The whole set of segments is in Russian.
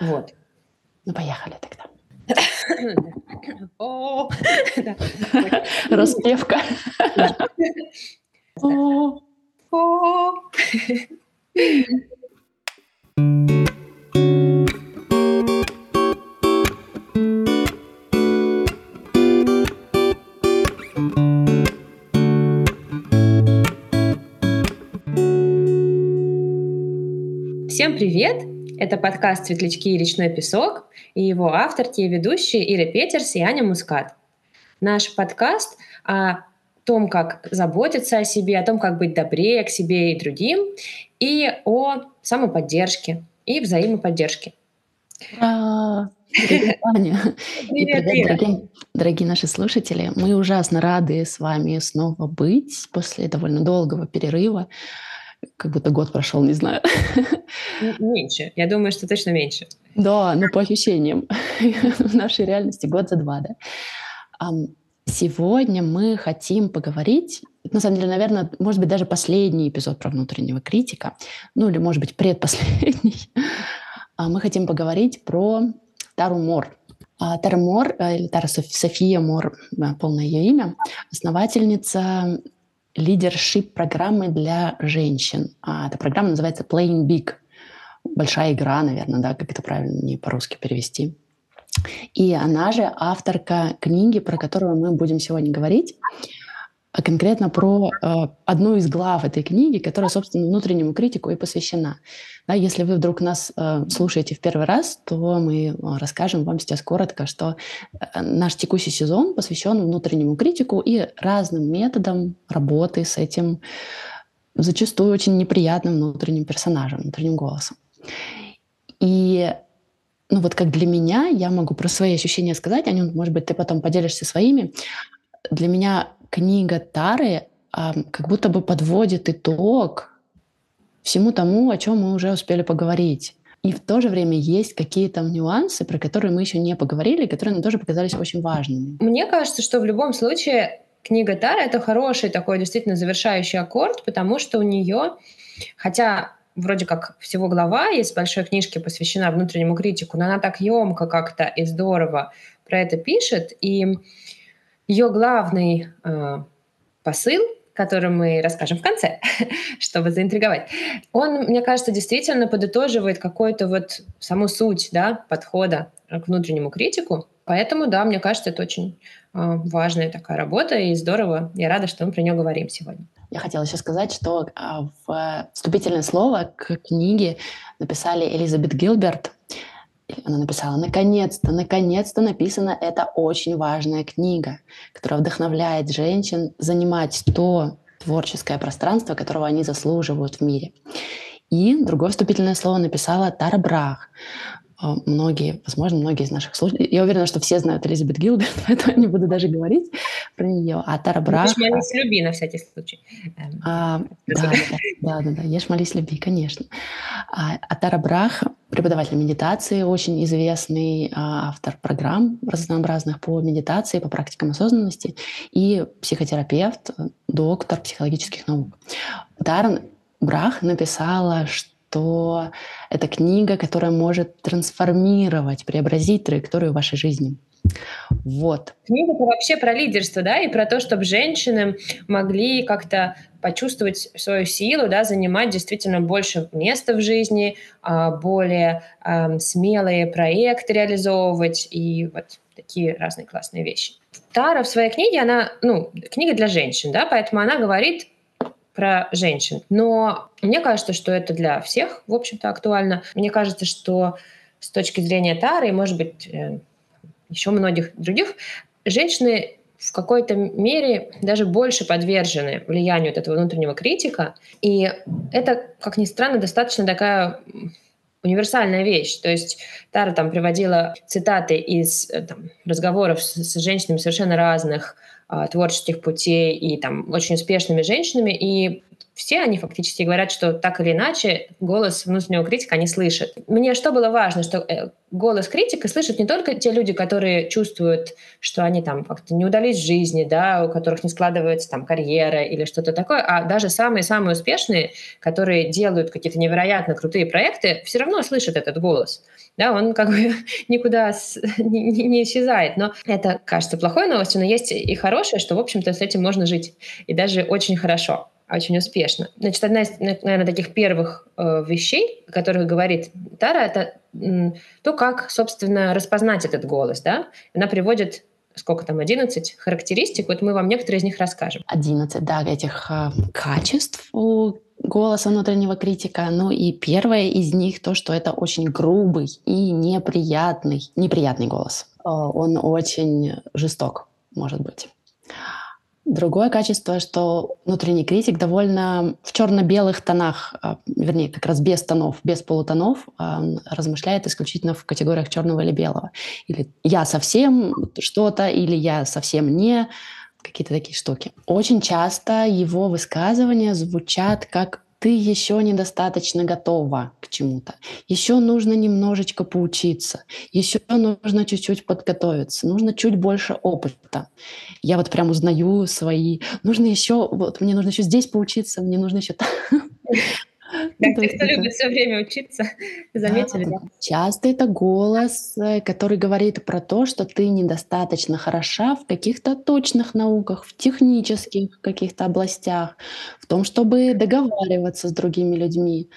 Вот. Ну, поехали тогда. Распевка. Всем привет! Это подкаст «Светлячки и речной песок» и его авторки и ведущие Ира Петерс и Аня Мускат. Наш подкаст о том, как заботиться о себе, о том, как быть добрее к себе и другим, и о самоподдержке и взаимоподдержке. Привет, Аня. Привет, привет дорогие, дорогие наши слушатели. Мы ужасно рады с вами снова быть после довольно долгого перерыва как будто год прошел, не знаю. Меньше. Я думаю, что точно меньше. Да, но по ощущениям. В нашей реальности год за два, да. Сегодня мы хотим поговорить, на самом деле, наверное, может быть, даже последний эпизод про внутреннего критика, ну или, может быть, предпоследний. А мы хотим поговорить про Тару Мор. А Тара Мор, э, или Тара София Мор, полное ее имя, основательница лидершип программы для женщин. А эта программа называется Playing Big. Большая игра, наверное, да, как это правильно не по-русски перевести. И она же авторка книги, про которую мы будем сегодня говорить а конкретно про э, одну из глав этой книги, которая, собственно, внутреннему критику и посвящена. Да, если вы вдруг нас э, слушаете в первый раз, то мы э, расскажем вам сейчас коротко, что э, наш текущий сезон посвящен внутреннему критику и разным методам работы с этим зачастую очень неприятным внутренним персонажем, внутренним голосом. И ну вот как для меня, я могу про свои ощущения сказать, Аню, может быть, ты потом поделишься своими. Для меня книга Тары а, как будто бы подводит итог всему тому, о чем мы уже успели поговорить. И в то же время есть какие-то нюансы, про которые мы еще не поговорили, которые нам тоже показались очень важными. Мне кажется, что в любом случае книга Тара — это хороший такой действительно завершающий аккорд, потому что у нее, хотя вроде как всего глава есть большой книжки посвящена внутреннему критику, но она так емко как-то и здорово про это пишет, и ее главный э, посыл, который мы расскажем в конце, чтобы заинтриговать, он, мне кажется, действительно подытоживает какую-то вот саму суть да, подхода к внутреннему критику. Поэтому, да, мне кажется, это очень э, важная такая работа, и здорово. Я рада, что мы про нее говорим сегодня. Я хотела еще сказать, что а, в вступительное слово к книге написали Элизабет Гилберт, она написала, наконец-то, наконец-то написана эта очень важная книга, которая вдохновляет женщин занимать то творческое пространство, которого они заслуживают в мире. И другое вступительное слово написала Тара Брах. А, многие, возможно, многие из наших слушателей, я уверена, что все знают Элизабет Гилберт, поэтому не буду даже говорить про нее. А Тара Брах... Ешь, молись, люби на всякий случай. Эм, а, да, да, да, да, ешь, молись, люби, конечно. А, а Тара Брах преподаватель медитации, очень известный а, автор программ разнообразных по медитации, по практикам осознанности и психотерапевт, доктор психологических наук. Даррен Брах написала, что то это книга, которая может трансформировать, преобразить траекторию вашей жизни. Вот. Книга вообще про лидерство, да, и про то, чтобы женщины могли как-то почувствовать свою силу, да, занимать действительно больше места в жизни, а, более смелые проекты реализовывать и вот такие разные классные вещи. Тара в своей книге, она, ну, книга для женщин, да, поэтому она говорит про женщин. Но мне кажется, что это для всех, в общем-то, актуально. Мне кажется, что с точки зрения Тары, может быть, э, еще многих других, женщины в какой-то мере даже больше подвержены влиянию вот этого внутреннего критика. И это, как ни странно, достаточно такая универсальная вещь. То есть Тара там приводила цитаты из э, там, разговоров с, с женщинами совершенно разных а, творческих путей и там очень успешными женщинами, и все они фактически говорят, что так или иначе голос внутреннего критика они слышат. Мне что было важно, что э, голос критика слышат не только те люди, которые чувствуют, что они там как-то не удались в жизни, да, у которых не складывается там карьера или что-то такое, а даже самые-самые успешные, которые делают какие-то невероятно крутые проекты, все равно слышат этот голос. Да, он как бы никуда не, не исчезает. Но это, кажется, плохой новостью, но есть и хорошее, что, в общем-то, с этим можно жить. И даже очень хорошо очень успешно. Значит, одна из, наверное, таких первых э, вещей, о которых говорит Тара, это м, то, как, собственно, распознать этот голос. Да? Она приводит сколько там, 11 характеристик. Вот мы вам некоторые из них расскажем. 11, да, этих э, качеств у голоса внутреннего критика. Ну и первое из них то, что это очень грубый и неприятный, неприятный голос. Э, он очень жесток, может быть. Другое качество, что внутренний критик довольно в черно-белых тонах, а, вернее, как раз без тонов, без полутонов, а, размышляет исключительно в категориях черного или белого. Или я совсем что-то, или я совсем не, какие-то такие штуки. Очень часто его высказывания звучат как ты еще недостаточно готова к чему-то. Еще нужно немножечко поучиться. Еще нужно чуть-чуть подготовиться. Нужно чуть больше опыта. Я вот прям узнаю свои... Нужно еще... Вот мне нужно еще здесь поучиться, мне нужно еще... Как те, кто любит все время учиться, заметили, да? Часто это голос, э, который говорит про то, что ты недостаточно хороша в каких-то точных науках, в технических каких-то областях, в том, чтобы договариваться с другими людьми.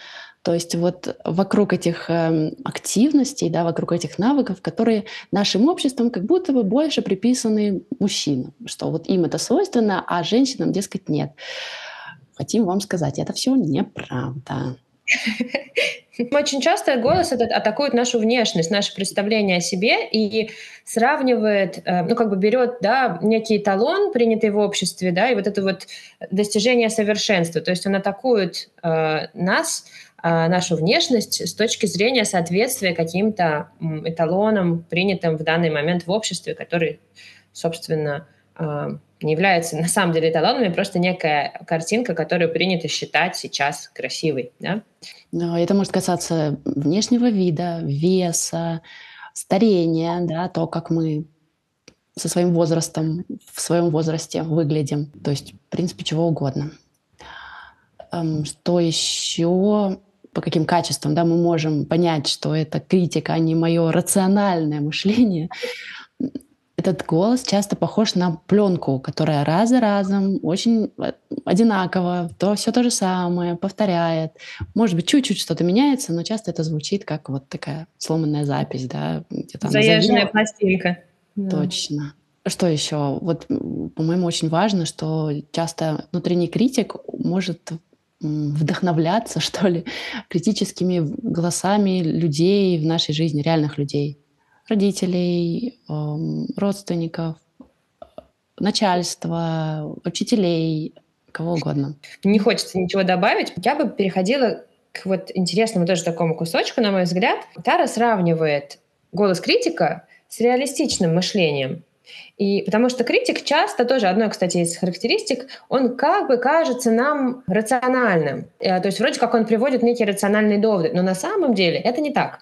То есть вот вокруг этих э, активностей, да, вокруг этих навыков, которые нашим обществом как будто бы больше приписаны мужчинам, что вот им это свойственно, а женщинам, дескать, нет хотим вам сказать, это все неправда. Очень часто голос этот атакует нашу внешность, наше представление о себе и сравнивает, э, ну как бы берет, да, некий эталон, принятый в обществе, да, и вот это вот достижение совершенства. То есть он атакует э, нас, э, нашу внешность с точки зрения соответствия каким-то эталонам, принятым в данный момент в обществе, который, собственно, э, не являются на самом деле эталонами, просто некая картинка, которую принято считать сейчас красивой. Да? Но это может касаться внешнего вида, веса, старения, да, то, как мы со своим возрастом, в своем возрасте выглядим. То есть, в принципе, чего угодно. Эм, что еще по каким качествам да, мы можем понять, что это критика, а не мое рациональное мышление этот голос часто похож на пленку, которая раз за разом очень э, одинаково, то все то же самое, повторяет. Может быть, чуть-чуть что-то меняется, но часто это звучит как вот такая сломанная запись, да, где-то. Заезженная пластинка. Точно. Что еще? Вот, по-моему, очень важно, что часто внутренний критик может вдохновляться, что ли, критическими голосами людей в нашей жизни, реальных людей родителей, эм, родственников, начальства, учителей, кого угодно. Не хочется ничего добавить. Я бы переходила к вот интересному тоже такому кусочку, на мой взгляд. Тара сравнивает голос критика с реалистичным мышлением. И потому что критик часто тоже, одной, кстати, из характеристик, он как бы кажется нам рациональным. Э, то есть вроде как он приводит некие рациональные доводы, но на самом деле это не так.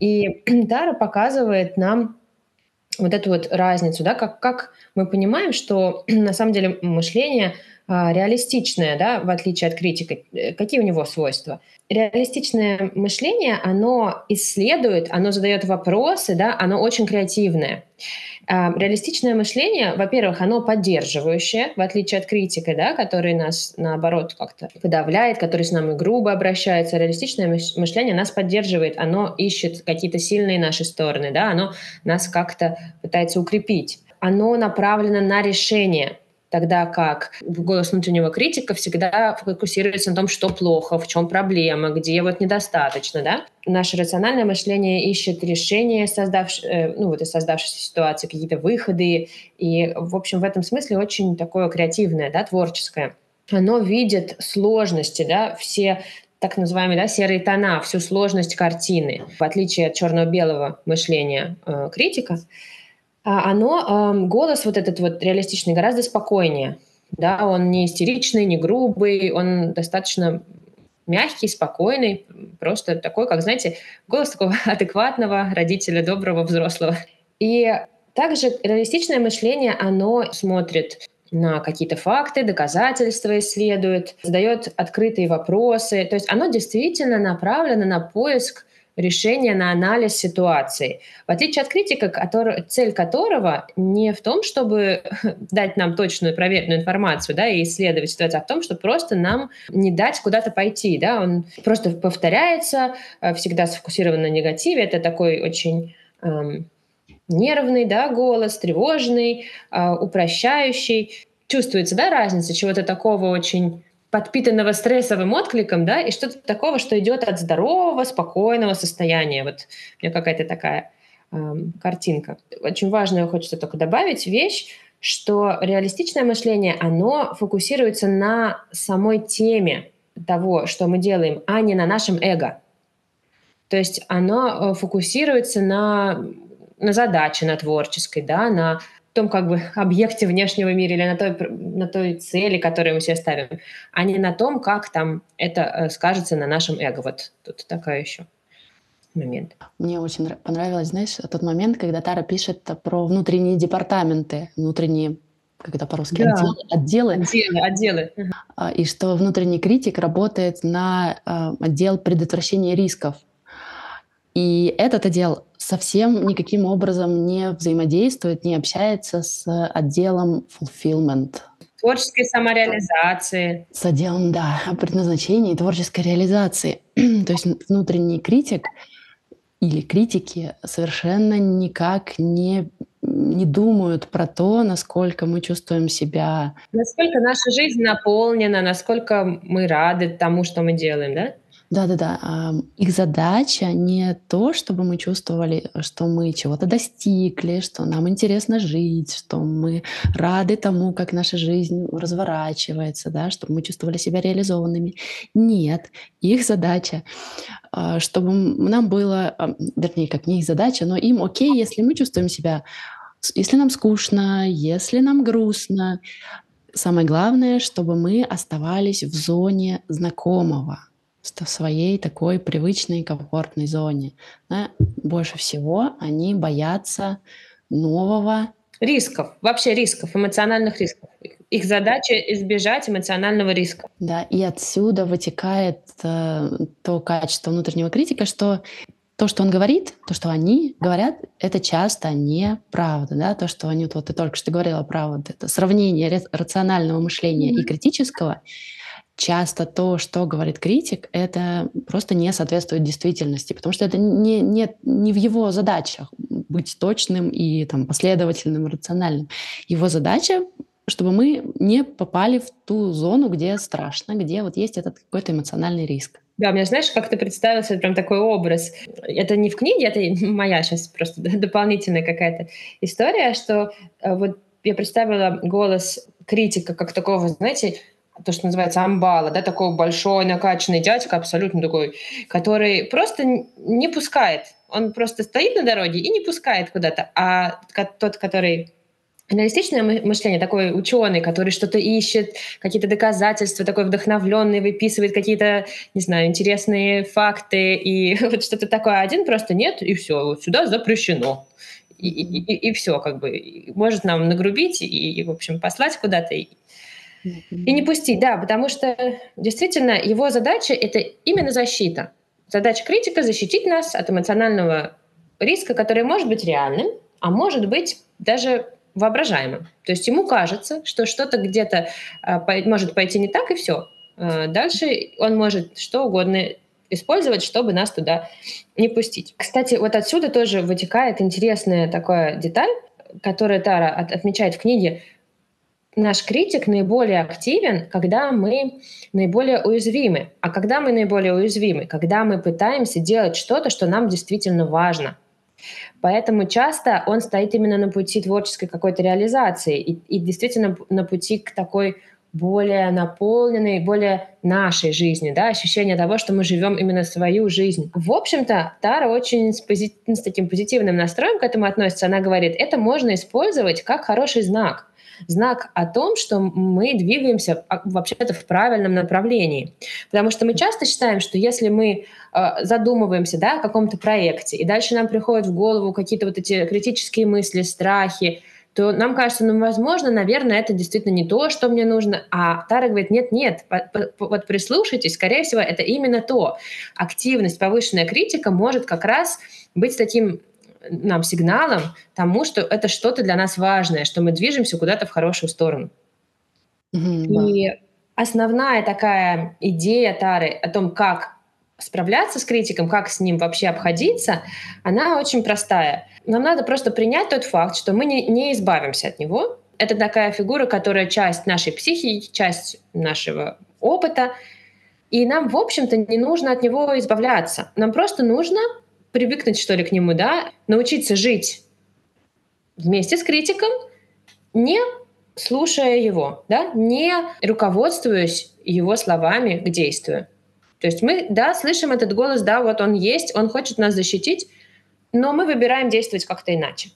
И Тара показывает нам вот эту вот разницу, да, как, как мы понимаем, что на самом деле мышление реалистичное, да, в отличие от критика. Э, какие у него свойства? Реалистичное мышление, оно исследует, оно задает вопросы, да, оно очень креативное. А, реалистичное мышление, во-первых, оно поддерживающее, в отличие от критика, да, который нас, наоборот, как-то подавляет, который с нами грубо обращается. Реалистичное мышление нас поддерживает, оно ищет какие-то сильные наши стороны, да, оно нас как-то пытается укрепить. Оно направлено на решение, тогда как голос внутреннего критика всегда фокусируется на том, что плохо, в чем проблема, где вот недостаточно, да. Наше рациональное мышление ищет решения создавш... Э, ну, вот из создавшейся ситуации, какие-то выходы, и, в общем, в этом смысле очень такое креативное, да, творческое. Оно видит сложности, да, все так называемые да, серые тона, всю сложность картины, в отличие от черно-белого мышления э, критика. А, оно, голос вот этот вот реалистичный гораздо спокойнее. да, он не истеричный, не грубый, он достаточно мягкий, спокойный, просто такой, как, знаете, голос такого адекватного родителя, доброго взрослого. И также реалистичное мышление, оно смотрит на какие-то факты, доказательства исследует, задает открытые вопросы. То есть оно действительно направлено на поиск решения, на анализ ситуации. В отличие от критика, который, цель которого не в том, чтобы дать нам точную проверенную информацию да, и исследовать ситуацию, а в том, чтобы просто нам не дать куда-то пойти. Да? Он просто повторяется, э, всегда сфокусирован на негативе. Это такой очень эм, нервный да, голос, тревожный, э, упрощающий. Чувствуется да, разница чего-то такого очень подпитанного стрессовым откликом, да, и что-то такого, что идет от здорового, спокойного состояния. Вот у меня какая-то такая э, картинка. Очень важную хочется только добавить вещь, что реалистичное мышление, оно фокусируется на самой теме того, что мы делаем, а не на нашем эго. То есть оно э, фокусируется на, на задаче, на творческой, да, на том как бы объекте внешнего мира или на той, на той цели, которую мы себе ставим, а не на том, как там это э, скажется на нашем эго. Вот тут такая еще момент. Мне очень понравилось, знаешь, тот момент, когда Тара пишет про внутренние департаменты, внутренние как это по-русски, да. отделы, отделы. Отделы, отделы. И что внутренний критик работает на а, отдел предотвращения рисков. И этот отдел совсем никаким образом не взаимодействует, не общается с отделом fulfillment. Творческой самореализации. С отделом, да, предназначения и творческой реализации. То есть внутренний критик или критики совершенно никак не, не думают про то, насколько мы чувствуем себя. Насколько наша жизнь наполнена, насколько мы рады тому, что мы делаем, да? Да-да-да. Их задача не то, чтобы мы чувствовали, что мы чего-то достигли, что нам интересно жить, что мы рады тому, как наша жизнь разворачивается, да, чтобы мы чувствовали себя реализованными. Нет, их задача, а, чтобы нам было, вернее, как не их задача, но им окей, если мы чувствуем себя, если нам скучно, если нам грустно. Самое главное, чтобы мы оставались в зоне знакомого, в своей такой привычной, комфортной зоне. Да? Больше всего они боятся нового. Рисков, вообще рисков, эмоциональных рисков. Их задача избежать эмоционального риска. Да, и отсюда вытекает э, то качество внутреннего критика, что то, что он говорит, то, что они говорят, это часто неправда. Да? То, что они, вот ты только что говорила про вот это сравнение рационального мышления mm-hmm. и критического, часто то, что говорит критик, это просто не соответствует действительности, потому что это не, не, не в его задачах быть точным и там, последовательным, рациональным. Его задача чтобы мы не попали в ту зону, где страшно, где вот есть этот какой-то эмоциональный риск. Да, мне знаешь, как ты представился прям такой образ. Это не в книге, это моя сейчас просто дополнительная какая-то история, что э, вот я представила голос критика как такого, знаете, то, что называется амбала, да, такой большой накачанный дядька, абсолютно такой, который просто не пускает. Он просто стоит на дороге и не пускает куда-то. А тот, который Аналитичное мышление, такой ученый, который что-то ищет, какие-то доказательства, такой вдохновленный, выписывает какие-то, не знаю, интересные факты и вот что-то такое. Один просто нет, и все, вот сюда запрещено. И, и, и, и все, как бы, может нам нагрубить и, и в общем, послать куда-то. Не пустить, да, потому что действительно его задача — это именно защита. Задача критика — защитить нас от эмоционального риска, который может быть реальным, а может быть даже воображаемым. То есть ему кажется, что что-то где-то э, может пойти не так, и все. Э, дальше он может что угодно использовать, чтобы нас туда не пустить. Кстати, вот отсюда тоже вытекает интересная такая деталь, которую Тара от, отмечает в книге, наш критик наиболее активен, когда мы наиболее уязвимы. А когда мы наиболее уязвимы? Когда мы пытаемся делать что-то, что нам действительно важно. Поэтому часто он стоит именно на пути творческой какой-то реализации и, и действительно на пути к такой более наполненной, более нашей жизни, да, ощущение того, что мы живем именно свою жизнь. В общем-то, Тара очень с, пози- с таким позитивным настроем к этому относится. Она говорит, это можно использовать как хороший знак – знак о том, что мы двигаемся а, вообще-то в правильном направлении. Потому что мы часто считаем, что если мы э, задумываемся да, о каком-то проекте, и дальше нам приходят в голову какие-то вот эти критические мысли, страхи, то нам кажется, ну, возможно, наверное, это действительно не то, что мне нужно. А Тара говорит, нет, нет, вот прислушайтесь, скорее всего, это именно то. Активность, повышенная критика может как раз быть таким нам сигналом тому, что это что-то для нас важное, что мы движемся куда-то в хорошую сторону. Mm-hmm, И основная такая идея Тары о том, как справляться с критиком, как с ним вообще обходиться, она очень простая. Нам надо просто принять тот факт, что мы не, не избавимся от него. Это такая фигура, которая часть нашей психики, часть нашего опыта. И нам, в общем-то, не нужно от него избавляться. Нам просто нужно привыкнуть, что ли, к нему, да, научиться жить вместе с критиком, не слушая его, да, не руководствуясь его словами к действию. То есть мы, да, слышим этот голос, да, вот он есть, он хочет нас защитить, но мы выбираем действовать как-то иначе.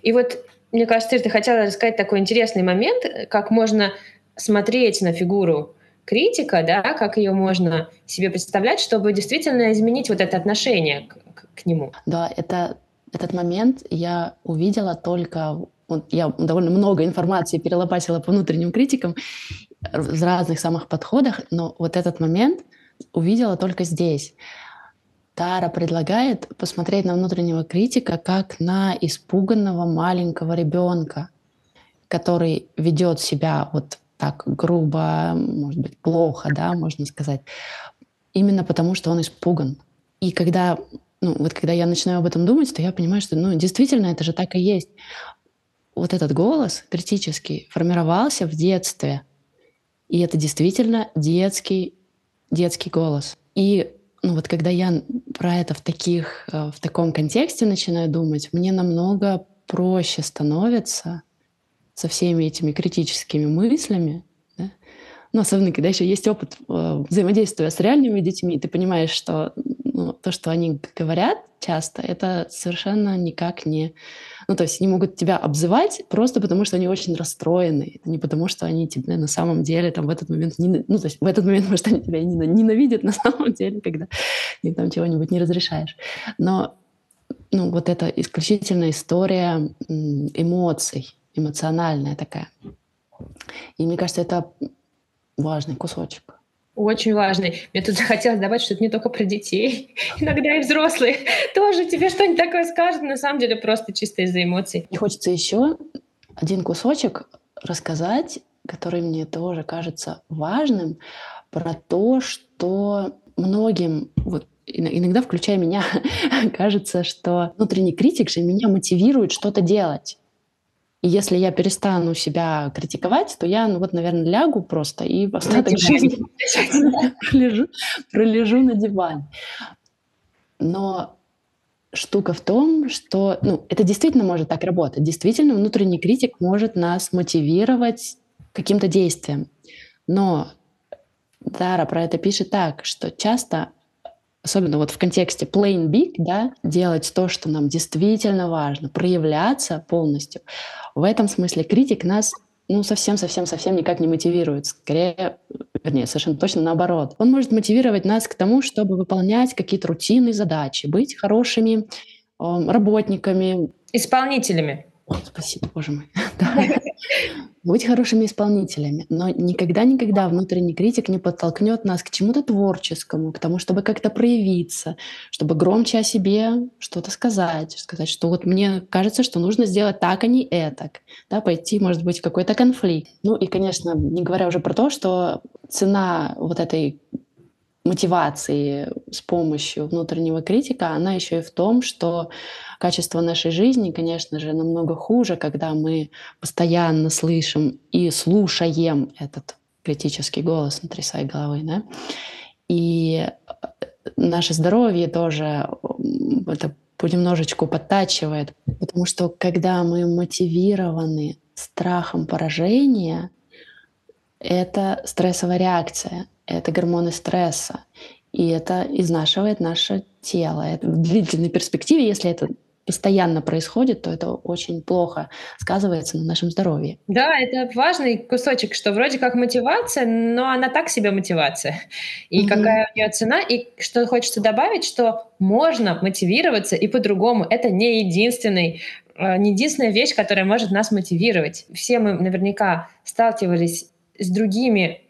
И вот, мне кажется, ты хотела рассказать такой интересный момент, как можно смотреть на фигуру критика, да, как ее можно себе представлять, чтобы действительно изменить вот это отношение к, к, к нему. Да, это, этот момент я увидела только... Вот я довольно много информации перелопатила по внутренним критикам в разных самых подходах, но вот этот момент увидела только здесь. Тара предлагает посмотреть на внутреннего критика как на испуганного маленького ребенка, который ведет себя вот так грубо, может быть, плохо, да, можно сказать, именно потому, что он испуган. И когда, ну, вот когда я начинаю об этом думать, то я понимаю, что, ну, действительно, это же так и есть. Вот этот голос критический формировался в детстве. И это действительно детский, детский голос. И ну вот когда я про это в, таких, э, в таком контексте начинаю думать, мне намного проще становится со всеми этими критическими мыслями, да? ну, особенно когда еще есть опыт э, взаимодействия с реальными детьми, ты понимаешь, что ну, то, что они говорят часто, это совершенно никак не... Ну, то есть они могут тебя обзывать просто потому, что они очень расстроены. Не потому, что они тебя на самом деле там в этот момент... Не, ну, то есть в этот момент, может, они тебя ненавидят на самом деле, когда ты там чего-нибудь не разрешаешь. Но ну, вот это исключительно история эмоций, эмоциональная такая. И мне кажется, это важный кусочек. Очень важный. Мне тут захотелось добавить, что это не только про детей. Иногда и взрослые тоже тебе что-нибудь такое скажут, на самом деле просто чисто из-за эмоций. И хочется еще один кусочек рассказать, который мне тоже кажется важным, про то, что многим, вот иногда, включая меня, кажется, что внутренний критик же меня мотивирует что-то делать. И если я перестану себя критиковать, то я, ну вот, наверное, лягу просто и остаток жизни пролежу, пролежу на диване. Но штука в том, что ну, это действительно может так работать. Действительно, внутренний критик может нас мотивировать каким-то действием. Но Дара про это пишет так, что часто особенно вот в контексте plain big, да, делать то, что нам действительно важно, проявляться полностью. В этом смысле критик нас ну, совсем-совсем-совсем никак не мотивирует. Скорее, вернее, совершенно точно наоборот. Он может мотивировать нас к тому, чтобы выполнять какие-то рутинные задачи, быть хорошими э, работниками. Исполнителями. Спасибо, боже мой. Быть хорошими исполнителями, но никогда-никогда внутренний критик не подтолкнет нас к чему-то творческому, к тому, чтобы как-то проявиться, чтобы громче о себе что-то сказать, сказать, что вот мне кажется, что нужно сделать так, а не этак, да, пойти, может быть, в какой-то конфликт. Ну и, конечно, не говоря уже про то, что цена вот этой мотивации с помощью внутреннего критика, она еще и в том, что качество нашей жизни, конечно же, намного хуже, когда мы постоянно слышим и слушаем этот критический голос внутри своей головы. Да? И э, наше здоровье тоже это понемножечку подтачивает, потому что когда мы мотивированы страхом поражения, это стрессовая реакция, это гормоны стресса, и это изнашивает наше тело. Это в длительной перспективе, если это постоянно происходит, то это очень плохо сказывается на нашем здоровье. Да, это важный кусочек, что вроде как мотивация, но она так себе мотивация. И mm-hmm. какая у нее цена, и что хочется добавить, что можно мотивироваться и по-другому. Это не единственный э, не единственная вещь, которая может нас мотивировать. Все мы наверняка сталкивались с другими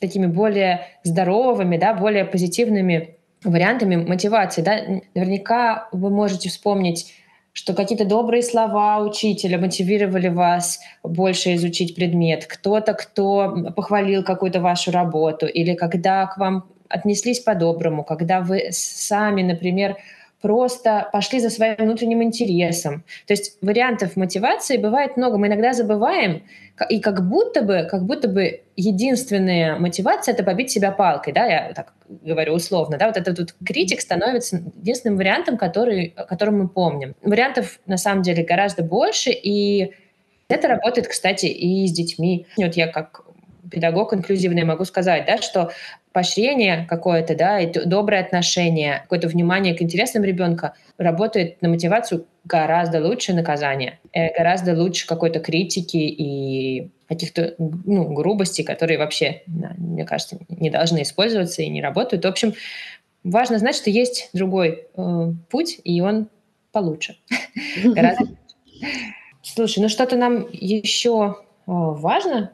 такими более здоровыми, да, более позитивными вариантами мотивации. Да? Наверняка вы можете вспомнить что какие-то добрые слова учителя мотивировали вас больше изучить предмет, кто-то, кто похвалил какую-то вашу работу, или когда к вам отнеслись по-доброму, когда вы сами, например, просто пошли за своим внутренним интересом. То есть вариантов мотивации бывает много. Мы иногда забываем, и как будто бы, как будто бы единственная мотивация — это побить себя палкой, да, я так говорю условно, да, вот этот вот критик становится единственным вариантом, который, о мы помним. Вариантов на самом деле гораздо больше, и это работает, кстати, и с детьми. Вот я как педагог инклюзивный могу сказать, да, что поощрение какое-то, да, и доброе отношение, какое-то внимание к интересам ребенка работает на мотивацию гораздо лучше наказания, э, гораздо лучше какой-то критики и каких-то ну, грубостей, которые вообще, мне кажется, не должны использоваться и не работают. В общем, важно знать, что есть другой э, путь, и он получше. Слушай, ну что-то нам еще э, важно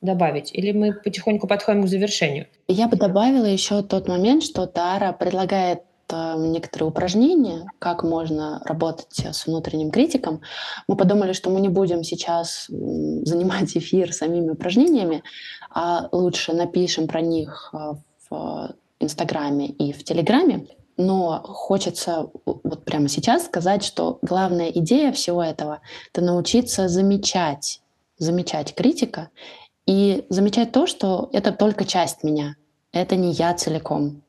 добавить? Или мы потихоньку подходим к завершению? Я бы добавила еще тот момент, что Тара предлагает э, некоторые упражнения, как можно работать с внутренним критиком. Мы подумали, что мы не будем сейчас занимать эфир самими упражнениями, а лучше напишем про них э, в Инстаграме и в Телеграме. Но хочется вот прямо сейчас сказать, что главная идея всего этого — это научиться замечать, замечать критика и замечать то, что это только часть меня, это не я целиком,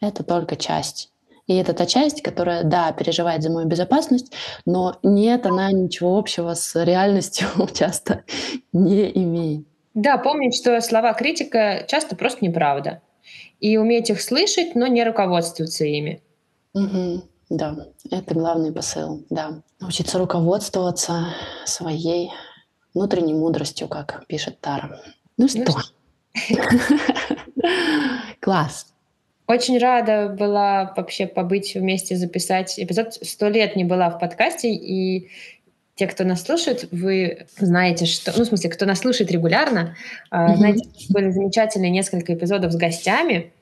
это только часть. И это та часть, которая, да, переживает за мою безопасность, но нет, она ничего общего с реальностью часто не имеет. Да, помнить, что слова критика часто просто неправда. И уметь их слышать, но не руководствоваться ими. Угу, да, это главный посыл, да. Научиться руководствоваться своей внутренней мудростью, как пишет Тара. Ну, ну что? Класс. Очень рада была вообще побыть вместе, записать эпизод. Сто лет не была в подкасте, и те, кто нас слушает, вы знаете, что... Ну, в смысле, кто нас слушает регулярно, mm-hmm. знаете, были замечательные несколько эпизодов с гостями,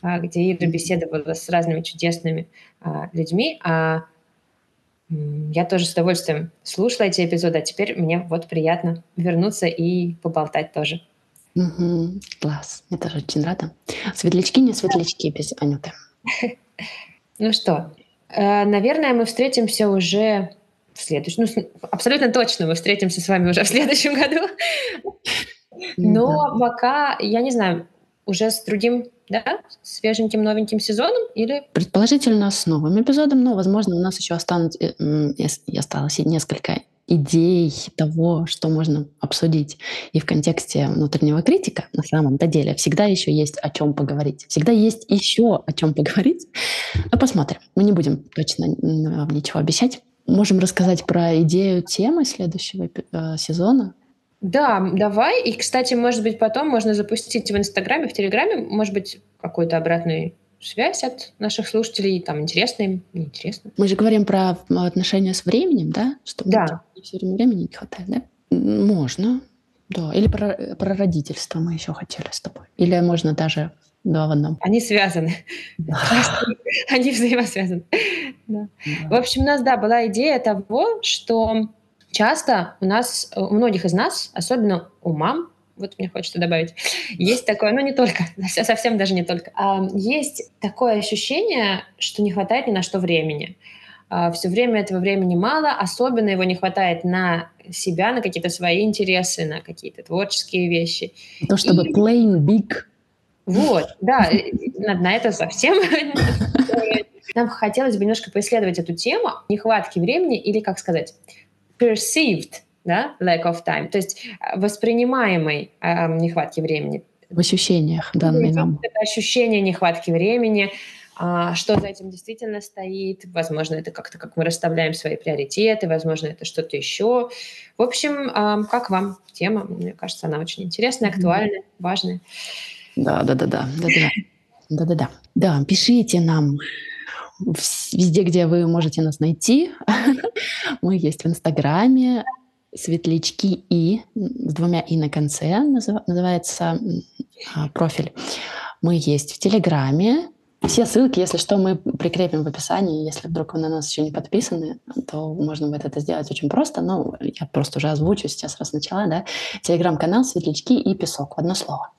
а, где Ира беседовала с разными чудесными а, людьми, а я тоже с удовольствием слушала эти эпизоды, а теперь мне вот приятно вернуться и поболтать тоже. Угу, класс, я тоже очень рада. Светлячки, не светлячки без Анюты. Ну что, э, наверное, мы встретимся уже в следующем... Ну, абсолютно точно мы встретимся с вами уже в следующем году. Но пока, я не знаю, уже с другим да, свеженьким новеньким сезоном или? Предположительно с новым эпизодом, но, возможно, у нас еще останутся, э, осталось несколько идей того, что можно обсудить. И в контексте внутреннего критика на самом-то деле всегда еще есть о чем поговорить. Всегда есть еще о чем поговорить. Но посмотрим. Мы не будем точно ничего обещать. Можем рассказать про идею темы следующего э, сезона. Да, давай. И, кстати, может быть, потом можно запустить в Инстаграме, в Телеграме, может быть, какую-то обратную связь от наших слушателей, там, интересно им, неинтересно. Мы же говорим про отношения с временем, да? Что да. все время времени не хватает, да? Можно, да. Или про, про родительство мы еще хотели с тобой. Или можно даже два в одном. Они связаны. Они взаимосвязаны. В общем, у нас, да, была идея того, что часто у нас, у многих из нас, особенно у мам, вот мне хочется добавить, есть такое, ну не только, совсем даже не только, а, есть такое ощущение, что не хватает ни на что времени. А, Все время этого времени мало, особенно его не хватает на себя, на какие-то свои интересы, на какие-то творческие вещи. То, чтобы И... playing big. Вот, да, на, на это совсем нам хотелось бы немножко поисследовать эту тему нехватки времени или, как сказать, perceived да, lack of time, то есть э, воспринимаемой э, нехватки времени. В ощущениях данной нам. Это ощущение нехватки времени, а, что за этим действительно стоит. Возможно, это как-то, как мы расставляем свои приоритеты, возможно, это что-то еще. В общем, а, как вам тема? Мне кажется, она очень интересная, актуальная, важная. Да, да, да, да, да, да. Да, да, да. Да, пишите нам везде, где вы можете нас найти. Мы есть в Инстаграме, светлячки и с двумя и на конце называется а, профиль. Мы есть в Телеграме. Все ссылки, если что, мы прикрепим в описании. Если вдруг вы на нас еще не подписаны, то можно будет это сделать очень просто. Ну, я просто уже озвучу сейчас, раз начала, да. Телеграм-канал «Светлячки и песок» в одно слово.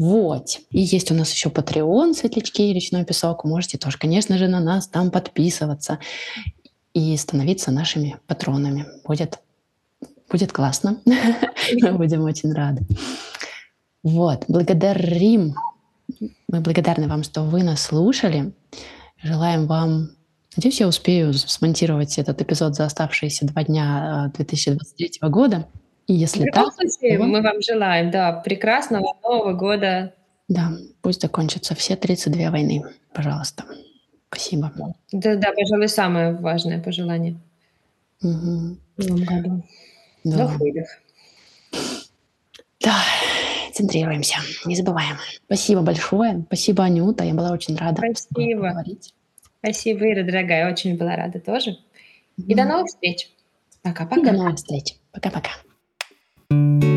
Вот. И есть у нас еще Patreon «Светлячки и речной песок». Можете тоже, конечно же, на нас там подписываться и становиться нашими патронами. Будет, будет классно. Мы будем очень рады. Вот. Благодарим. Мы благодарны вам, что вы нас слушали. Желаем вам Надеюсь, я успею смонтировать этот эпизод за оставшиеся два дня 2023 а, года. И если В любом так, случае, то... мы вам желаем, да, прекрасного Нового года. Да, пусть закончатся все 32 войны, пожалуйста. Спасибо. Да, да, пожалуй, самое важное пожелание. Угу. В новом году. Да. Да, центрируемся, не забываем. Спасибо большое. Спасибо, Анюта. Я была очень рада Спасибо. поговорить. Спасибо, Ира, дорогая. Очень была рада тоже. И до новых встреч. Пока-пока. до новых встреч. Пока-пока. Thank you.